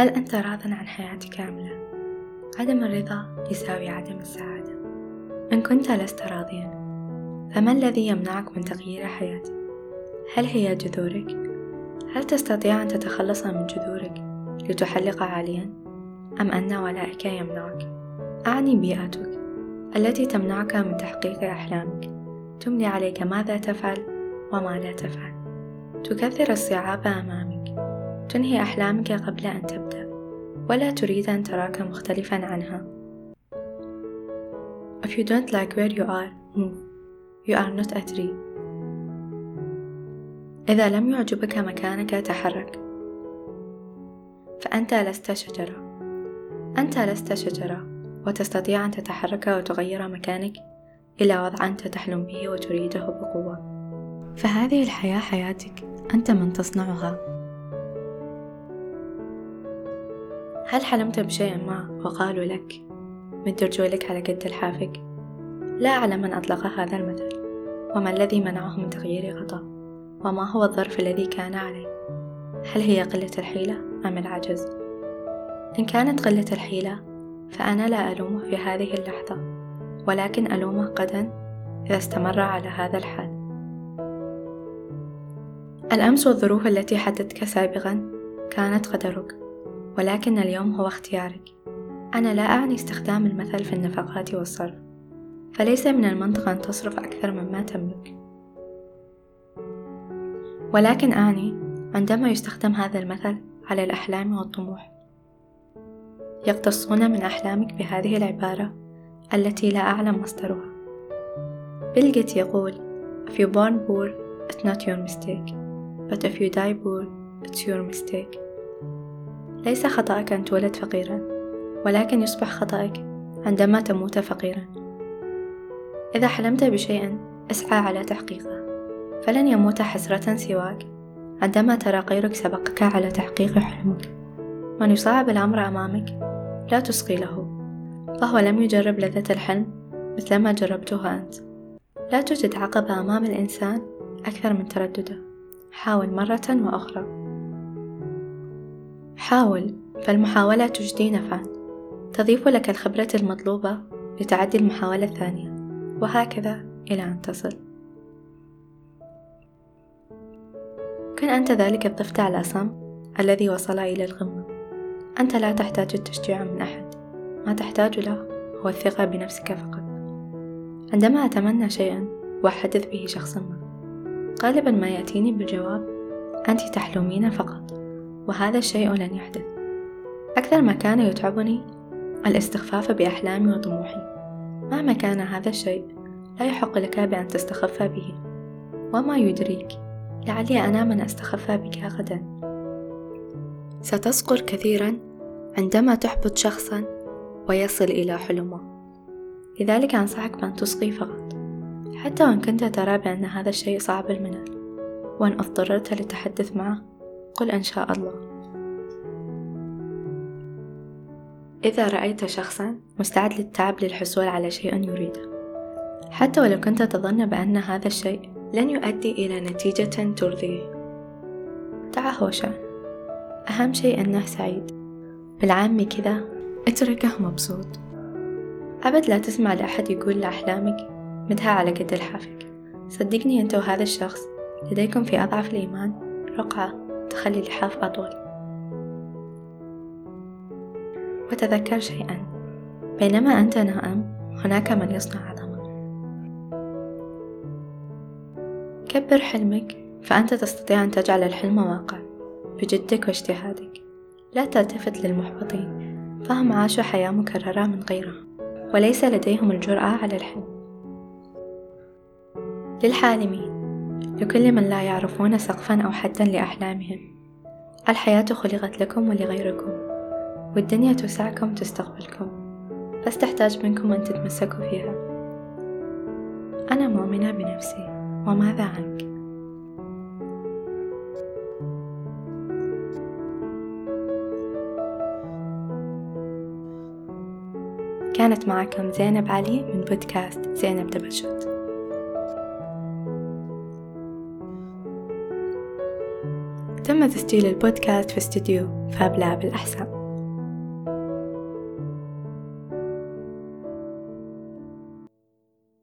هل أنت راض عن حياتك كاملة؟ عدم الرضا يساوي عدم السعادة إن كنت لست راضيا فما الذي يمنعك من تغيير حياتك؟ هل هي جذورك؟ هل تستطيع أن تتخلص من جذورك لتحلق عاليا؟ أم أن ولائك يمنعك؟ أعني بيئتك التي تمنعك من تحقيق أحلامك تملي عليك ماذا تفعل وما لا تفعل تكثر الصعاب أمامك تنهي أحلامك قبل أن تبدأ ولا تريد أن تراك مختلفا عنها. If you don't like where you are, move. You are not a tree. إذا لم يعجبك مكانك تحرك. فأنت لست شجرة. أنت لست شجرة وتستطيع أن تتحرك وتغير مكانك إلى وضع أنت تحلم به وتريده بقوة. فهذه الحياة حياتك. أنت من تصنعها. هل حلمت بشيء ما؟ وقالوا لك. مد رجولك على قد الحافك لا أعلم من أطلق هذا المثل. وما الذي منعه من تغيير غطاء وما هو الظرف الذي كان عليه؟ هل هي قلة الحيلة أم العجز؟ إن كانت قلة الحيلة فأنا لا ألومه في هذه اللحظة. ولكن ألومه غدا إذا استمر على هذا الحال. الأمس والظروف التي حددتك سابقا كانت قدرك. ولكن اليوم هو اختيارك. أنا لا أعني استخدام المثل في النفقات والصرف فليس من المنطق أن تصرف أكثر مما تملك. ولكن أعني عندما يستخدم هذا المثل على الأحلام والطموح. يقتصون من أحلامك بهذه العبارة التي لا أعلم مصدرها. بيل يقول If you born poor, it's not your mistake. But if you die poor, it's your mistake. ليس خطأك أن تولد فقيرا ولكن يصبح خطأك عندما تموت فقيرا. إذا حلمت بشيء اسعى على تحقيقه. فلن يموت حسرة سواك عندما ترى غيرك سبقك على تحقيق حلمك. من يصعب الأمر أمامك لا تصغي له فهو لم يجرب لذة الحلم مثلما جربتها أنت. لا توجد عقبة أمام الإنسان أكثر من تردده. حاول مرة وأخرى. حاول فالمحاولة تجدي نفعا. تضيف لك الخبرة المطلوبة لتعدي المحاولة الثانية. وهكذا إلى أن تصل. كن أنت ذلك الطفل الأصم الذي وصل إلى القمة أنت لا تحتاج التشجيع من أحد. ما تحتاج له هو الثقة بنفسك فقط. عندما أتمنى شيئا وأحدث به شخصا ما. غالبا ما يأتيني بالجواب أنت تحلمين فقط. وهذا الشيء لن يحدث. أكثر ما كان يتعبني الاستخفاف بأحلامي وطموحي. مهما كان هذا الشيء لا يحق لك بأن تستخف به. وما يدريك لعلي أنا من أستخف بك غدا ستصقر كثيرا عندما تحبط شخصا ويصل إلى حلمه. لذلك أنصحك بأن تصغي فقط. حتى وإن كنت ترى بأن هذا الشيء صعب المنال. وإن أضطررت للتحدث معه قل إن شاء الله. إذا رأيت شخصا مستعد للتعب للحصول على شيء يريده. حتى ولو كنت تظن بأن هذا الشيء لن يؤدي إلى نتيجة ترضيه. دعه هو شأن أهم شيء أنه سعيد. بالعام كذا اتركه مبسوط. أبد لا تسمع لأحد يقول لأحلامك مدها على قد الحافك. صدقني أنت وهذا الشخص لديكم في أضعف الإيمان. رقعة. تخلي اللحاف أطول. وتذكر شيئا. بينما أنت نائم هناك من يصنع عظمة كبر حلمك فأنت تستطيع أن تجعل الحلم واقع بجدك واجتهادك. لا تلتفت للمحبطين فهم عاشوا حياة مكررة من غيرها وليس لديهم الجرأة على الحلم. للحالمين لكل من لا يعرفون سقفا أو حدا لأحلامهم. الحياة خلقت لكم ولغيركم والدنيا تسعكم تستقبلكم بس تحتاج منكم أن تتمسكوا فيها. أنا مؤمنة بنفسي وماذا عنك؟ كانت معكم زينب علي من بودكاست زينب دبشوت وتم تسجيل البودكاست في استديو فاب لاب الأحساء